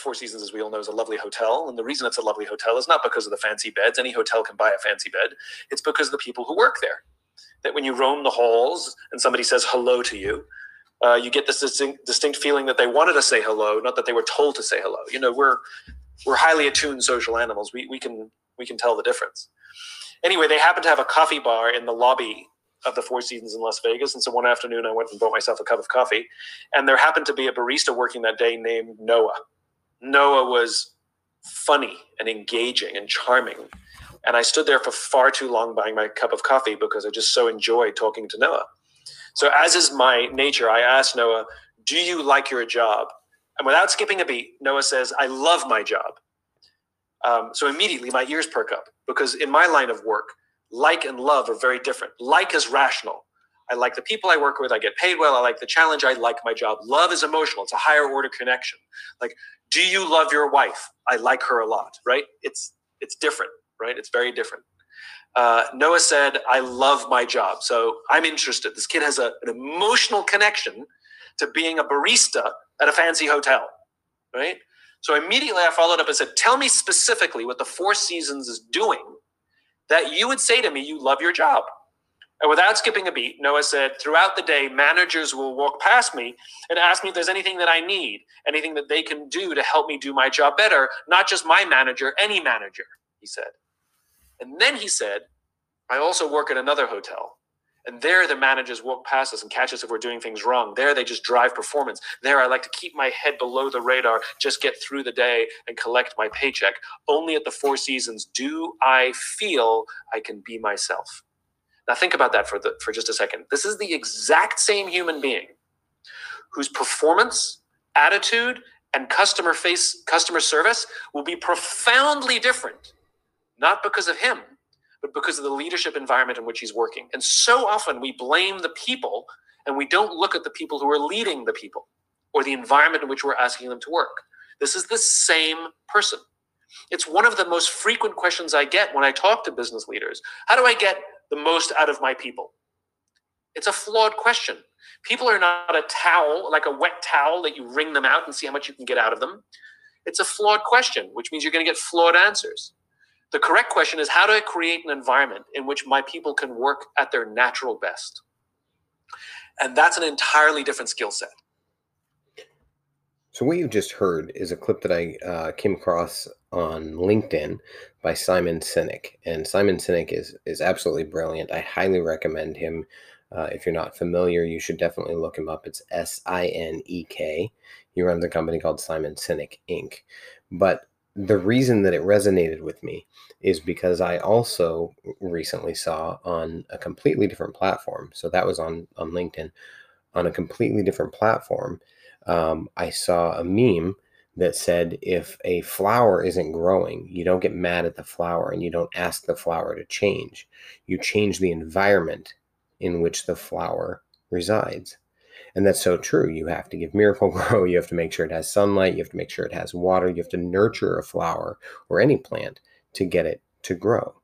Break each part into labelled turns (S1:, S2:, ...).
S1: Four Seasons, as we all know, is a lovely hotel. And the reason it's a lovely hotel is not because of the fancy beds. Any hotel can buy a fancy bed. It's because of the people who work there. That when you roam the halls and somebody says hello to you, uh, you get this distinct, distinct feeling that they wanted to say hello, not that they were told to say hello. You know, we're we're highly attuned social animals. We we can we can tell the difference. Anyway, they happened to have a coffee bar in the lobby of the Four Seasons in Las Vegas, and so one afternoon I went and bought myself a cup of coffee, and there happened to be a barista working that day named Noah. Noah was funny and engaging and charming. And I stood there for far too long buying my cup of coffee because I just so enjoyed talking to Noah. So, as is my nature, I asked Noah, Do you like your job? And without skipping a beat, Noah says, I love my job. Um, so immediately my ears perk up because in my line of work, like and love are very different. Like is rational. I like the people I work with. I get paid well. I like the challenge. I like my job. Love is emotional. It's a higher order connection. Like, do you love your wife? I like her a lot, right? It's it's different, right? It's very different. Uh, Noah said, I love my job. So I'm interested. This kid has a, an emotional connection to being a barista at a fancy hotel, right? So immediately I followed up and said, Tell me specifically what the Four Seasons is doing that you would say to me, You love your job. And without skipping a beat, Noah said, Throughout the day, managers will walk past me and ask me if there's anything that I need, anything that they can do to help me do my job better. Not just my manager, any manager, he said. And then he said, I also work at another hotel. And there, the managers walk past us and catch us if we're doing things wrong. There, they just drive performance. There, I like to keep my head below the radar, just get through the day and collect my paycheck. Only at the Four Seasons do I feel I can be myself. Now, think about that for, the, for just a second. This is the exact same human being whose performance, attitude, and customer face customer service will be profoundly different, not because of him, but because of the leadership environment in which he's working. And so often we blame the people and we don't look at the people who are leading the people or the environment in which we're asking them to work. This is the same person. It's one of the most frequent questions I get when I talk to business leaders. How do I get the most out of my people? It's a flawed question. People are not a towel, like a wet towel that you wring them out and see how much you can get out of them. It's a flawed question, which means you're going to get flawed answers. The correct question is how do I create an environment in which my people can work at their natural best? And that's an entirely different skill set.
S2: So, what you just heard is a clip that I uh, came across on LinkedIn by Simon Sinek. And Simon Sinek is, is absolutely brilliant. I highly recommend him. Uh, if you're not familiar, you should definitely look him up. It's S I N E K. He runs a company called Simon Sinek Inc. But the reason that it resonated with me is because I also recently saw on a completely different platform. So that was on on LinkedIn, on a completely different platform. Um, I saw a meme that said if a flower isn't growing, you don't get mad at the flower and you don't ask the flower to change. You change the environment in which the flower resides. And that's so true. You have to give miracle grow. You have to make sure it has sunlight. You have to make sure it has water. You have to nurture a flower or any plant to get it to grow.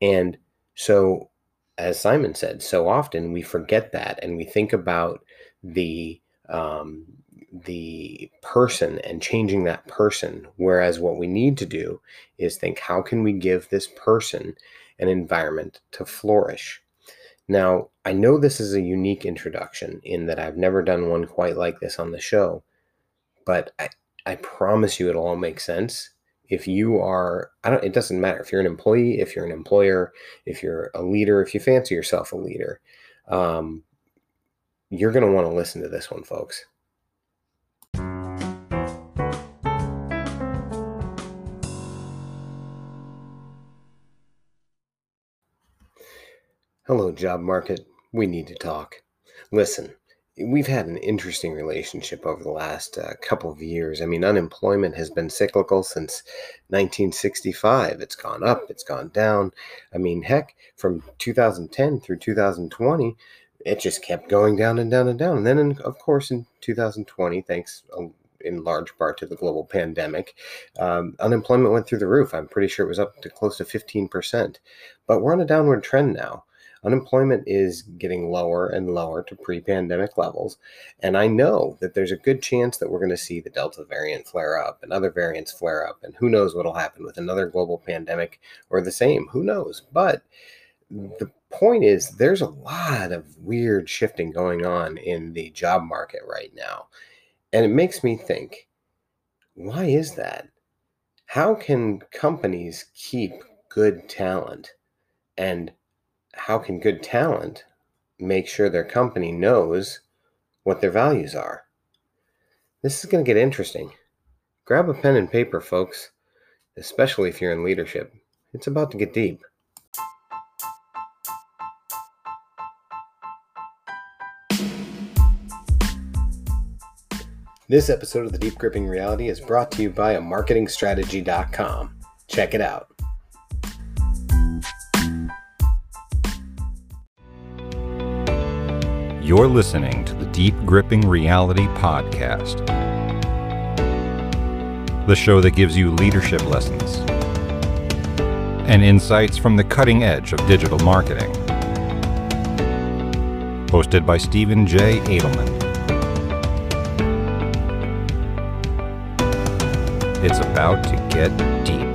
S2: And so, as Simon said, so often we forget that and we think about the um, the person and changing that person. Whereas what we need to do is think, how can we give this person an environment to flourish? Now, I know this is a unique introduction in that I've never done one quite like this on the show, but I, I promise you it'll all make sense. If you are, I don't, it doesn't matter if you're an employee, if you're an employer, if you're a leader, if you fancy yourself a leader, um, you're going to want to listen to this one, folks. Hello, job market. We need to talk. Listen, we've had an interesting relationship over the last uh, couple of years. I mean, unemployment has been cyclical since 1965. It's gone up, it's gone down. I mean, heck, from 2010 through 2020, it just kept going down and down and down. And then, in, of course, in 2020, thanks uh, in large part to the global pandemic, um, unemployment went through the roof. I'm pretty sure it was up to close to 15%. But we're on a downward trend now. Unemployment is getting lower and lower to pre pandemic levels. And I know that there's a good chance that we're going to see the Delta variant flare up and other variants flare up. And who knows what will happen with another global pandemic or the same? Who knows? But the point is, there's a lot of weird shifting going on in the job market right now. And it makes me think why is that? How can companies keep good talent? And how can good talent make sure their company knows what their values are? This is going to get interesting. Grab a pen and paper, folks, especially if you're in leadership. It's about to get deep. This episode of The Deep Gripping Reality is brought to you by amarketingstrategy.com. Check it out.
S3: You're listening to the Deep Gripping Reality Podcast, the show that gives you leadership lessons and insights from the cutting edge of digital marketing. Hosted by Stephen J. Adelmund. It's about to get deep.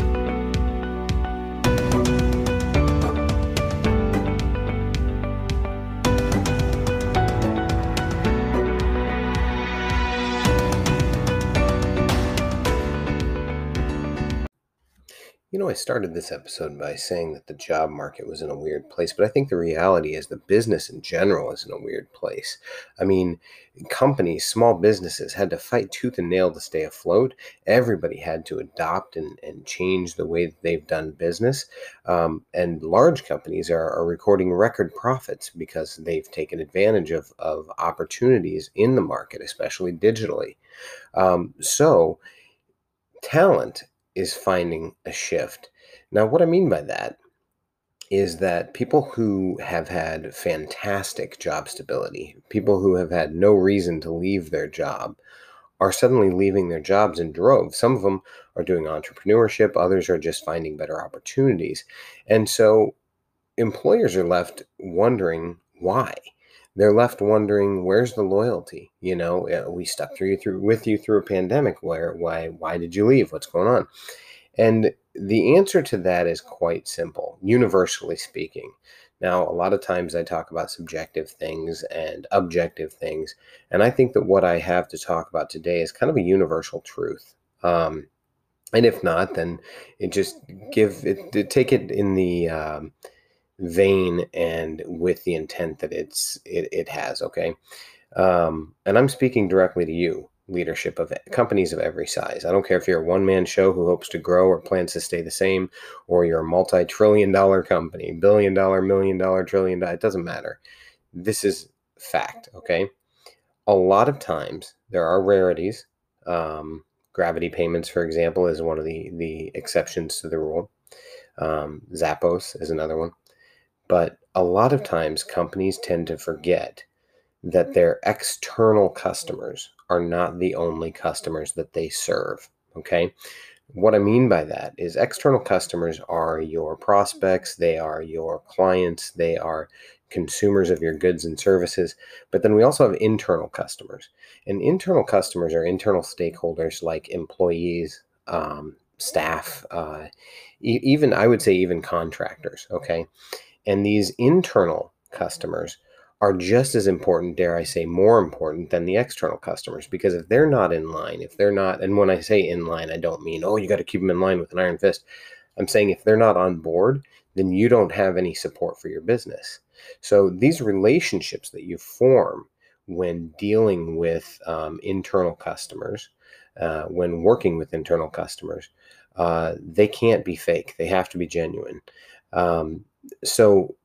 S2: I started this episode by saying that the job market was in a weird place, but I think the reality is the business in general is in a weird place. I mean, companies, small businesses had to fight tooth and nail to stay afloat. Everybody had to adopt and, and change the way they've done business. Um, and large companies are, are recording record profits because they've taken advantage of, of opportunities in the market, especially digitally. Um, so, talent is finding a shift. Now, what I mean by that is that people who have had fantastic job stability, people who have had no reason to leave their job, are suddenly leaving their jobs in droves. Some of them are doing entrepreneurship, others are just finding better opportunities. And so employers are left wondering why. They're left wondering where's the loyalty? You know, we stuck through you through with you through a pandemic. Where why why did you leave? What's going on? And the answer to that is quite simple, universally speaking. Now, a lot of times I talk about subjective things and objective things, and I think that what I have to talk about today is kind of a universal truth. Um, and if not, then it just give it, take it in the um, vein and with the intent that it's it, it has. Okay, um, and I'm speaking directly to you leadership of companies of every size. I don't care if you're a one man show who hopes to grow or plans to stay the same, or you're a multi trillion dollar company, billion dollar, million dollar, trillion dollar, it doesn't matter. This is fact, okay? A lot of times there are rarities. Um, gravity payments, for example, is one of the, the exceptions to the rule. Um, Zappos is another one. But a lot of times companies tend to forget that their external customers are not the only customers that they serve. Okay. What I mean by that is external customers are your prospects, they are your clients, they are consumers of your goods and services. But then we also have internal customers. And internal customers are internal stakeholders like employees, um, staff, uh, e- even I would say even contractors. Okay. And these internal customers are just as important, dare I say, more important than the external customers. Because if they're not in line, if they're not, and when I say in line, I don't mean, oh, you got to keep them in line with an iron fist. I'm saying if they're not on board, then you don't have any support for your business. So these relationships that you form when dealing with um, internal customers, uh, when working with internal customers, uh, they can't be fake. They have to be genuine. Um, so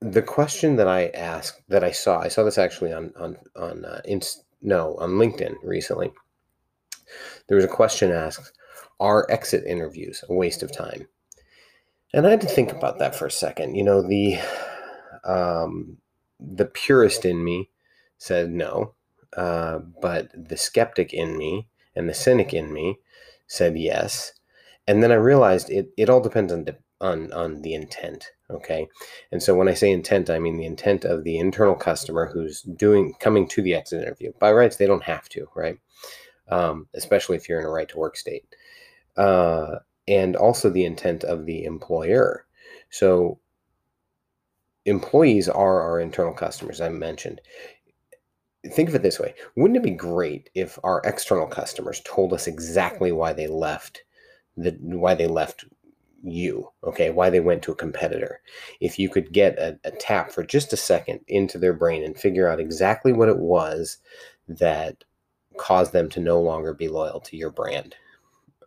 S2: the question that I asked that I saw, I saw this actually on on on uh, inst, no on LinkedIn recently. There was a question asked: Are exit interviews a waste of time? And I had to think about that for a second. You know, the um, the purist in me said no, uh, but the skeptic in me and the cynic in me said yes. And then I realized it, it all depends on on on the intent Okay. And so when I say intent, I mean the intent of the internal customer who's doing coming to the exit interview. By rights, they don't have to, right? Um, especially if you're in a right to work state. Uh, and also the intent of the employer. So employees are our internal customers, I mentioned. Think of it this way Wouldn't it be great if our external customers told us exactly why they left the why they left you, okay, why they went to a competitor. If you could get a, a, tap for just a second into their brain and figure out exactly what it was that caused them to no longer be loyal to your brand,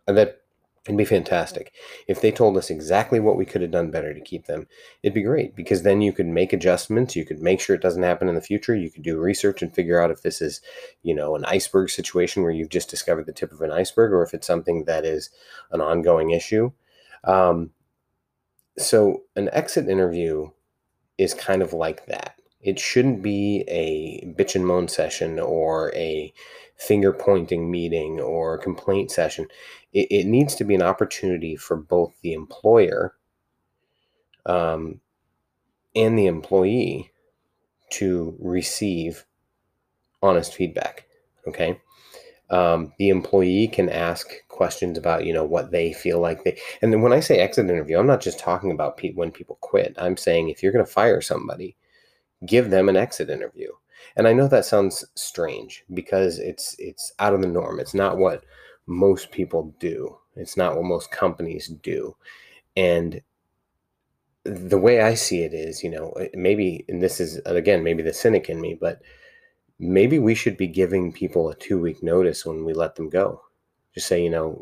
S2: and that It'd be fantastic. If they told us exactly what we could have done better to keep them, it'd be great because then you could make adjustments. You could make sure it doesn't happen in the future. You could do research and figure out if this is, you know, an iceberg situation where you've just discovered the tip of an iceberg or if it's something that is an ongoing issue. Um, so, an exit interview is kind of like that. It shouldn't be a bitch and moan session or a finger pointing meeting or complaint session. It, it, needs to be an opportunity for both the employer um, and the employee to receive honest feedback. Okay. Um, the employee can ask questions about you know what they feel like they and then when i say exit interview i'm not just talking about pe- when people quit i'm saying if you're going to fire somebody give them an exit interview and I know that sounds strange because it's it's out of the norm. It's not what most people do. It's not what most companies do. And the way I see it is, you know, maybe and this is again maybe the cynic in me, but maybe we should be giving people a 2 week notice when we let them go. Just say, you know,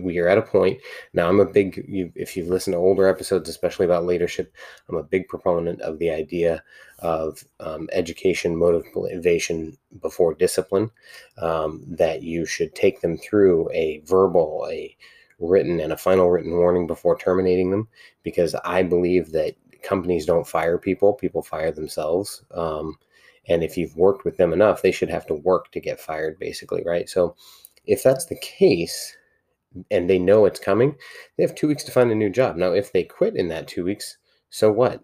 S2: we are at a point. Now i'm a big if you've listened to older episodes especially about leadership i'm a big proponent of the idea of um, education motivation before discipline um, that you should take them through a verbal a written and a final written warning before terminating them because i believe that companies don't fire people people fire themselves um, and if you've worked with them enough they should have to work to get fired basically right? So if that's the case and they know it's coming, they have two weeks to find a new job. Now, if they quit in that two weeks, so what?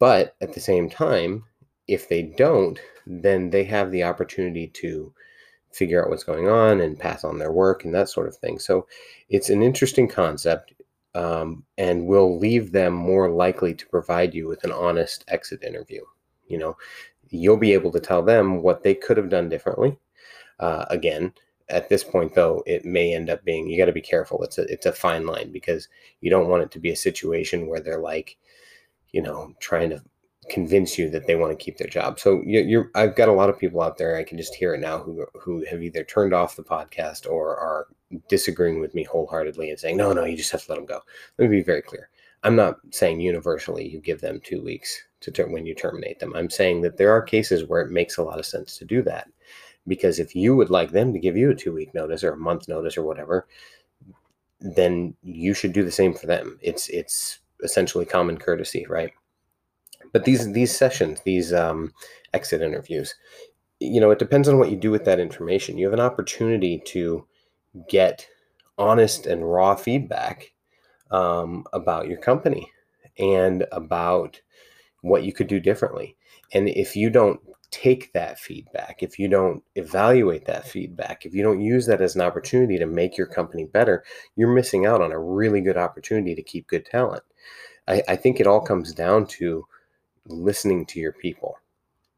S2: But at the same time, if they don't, then they have the opportunity to figure out what's going on and pass on their work and that sort of thing. So it's an interesting concept um, and will leave them more likely to provide you with an honest exit interview. You know, you'll be able to tell them what they could have done differently. Uh, again, at this point though it may end up being you got to be careful. It's a it's a fine line because you don't want it to be a situation where they're like you know trying to convince you that they want to keep their job. So you're, i've got a lot of people out there. I can just hear it now who who have either turned off the podcast or are disagreeing with me wholeheartedly and saying no no you just have to let them go. Let me be very clear. I'm not saying universally you give them two weeks to term when you terminate them. I'm saying that there are cases where it makes a lot of sense to do that because if you would like them to give you a two week notice or a month notice or whatever, then you should do the same for them. It's it's essentially common courtesy, right? But these these sessions, these um, exit interviews, you know, it depends on what you do with that information. You have an opportunity to get honest and raw feedback um, about your company and about what you could do differently. And if you don't take that feedback, if you don't evaluate that feedback, if you don't use that as an opportunity to make your company better, you're missing out on a really good opportunity to keep good talent. I, I think it all comes down to listening to your people,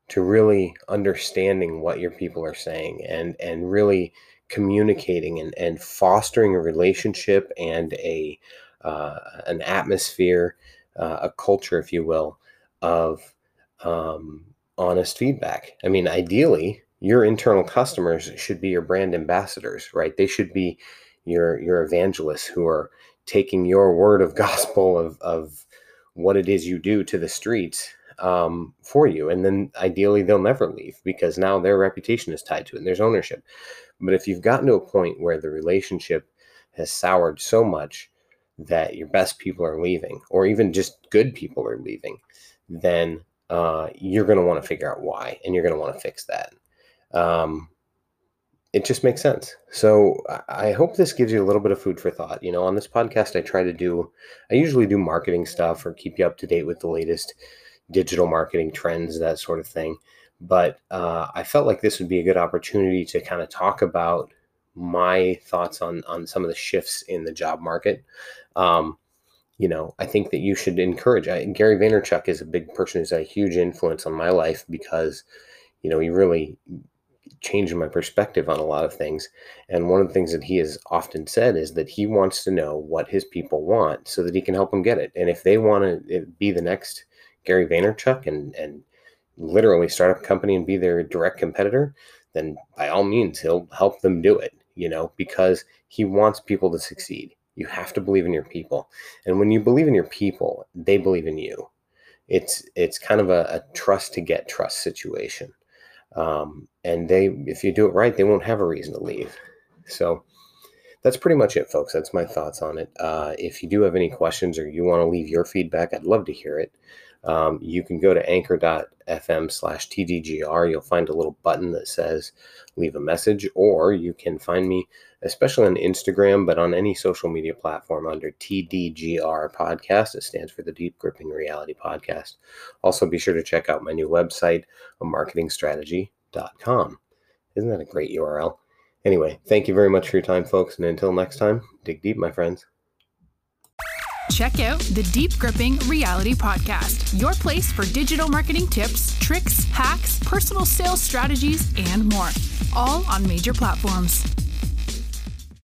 S2: to really understanding what your people are saying and and really communicating and, and fostering a relationship and a uh, an atmosphere, uh, a culture, if you will, of um, honest feedback. I mean, ideally, your internal customers should be your brand ambassadors, right? They should be your your evangelists who are taking your word of gospel of of what it is you do to the streets um, for you, and then ideally they'll never leave because now their reputation is tied to it and there's ownership. But if you've gotten to a point where the relationship has soured so much that your best people are leaving, or even just good people are leaving, then uh, you're going to want to figure out why, and you're going to want to fix that. Um, it just makes sense. So I hope this gives you a little bit of food for thought. You know, on this podcast, I try to do, I usually do marketing stuff or keep you up to date with the latest digital marketing trends, that sort of thing. But uh, I felt like this would be a good opportunity to kind of talk about my thoughts on on some of the shifts in the job market. Um, you know, I think that you should encourage. I, Gary Vaynerchuk is a big person who's a huge influence on my life because, you know, he really changed my perspective on a lot of things. And one of the things that he has often said is that he wants to know what his people want so that he can help them get it. And if they want to eh, be the next Gary Vaynerchuk and and literally start a company and be their direct competitor, then by all means he'll help them do it, you know, because he wants people to succeed. You have to believe in your people. And when you believe in your people, they believe in you. It's it's kind of a, a trust to get trust situation. Um, and they if you do it right, they won't have a reason to leave. So that's pretty much it, folks. That's my thoughts on it. Uh, if you do have any questions or you want to leave your feedback, I'd love to hear it. Um, you can go to anchor.fm slash TDGR. You'll find a little button that says leave a message, or you can find me, especially on Instagram, but on any social media platform under TDGR Podcast. It stands for the Deep Gripping Reality Podcast. Also, be sure to check out my new website, marketingstrategy.com. Isn't that a great URL? Anyway, thank you very much for your time, folks. And until next time, dig deep, my friends.
S4: Check out the Deep Gripping Reality Podcast, your place for digital marketing tips, tricks, hacks, personal sales strategies, and more, all on major platforms.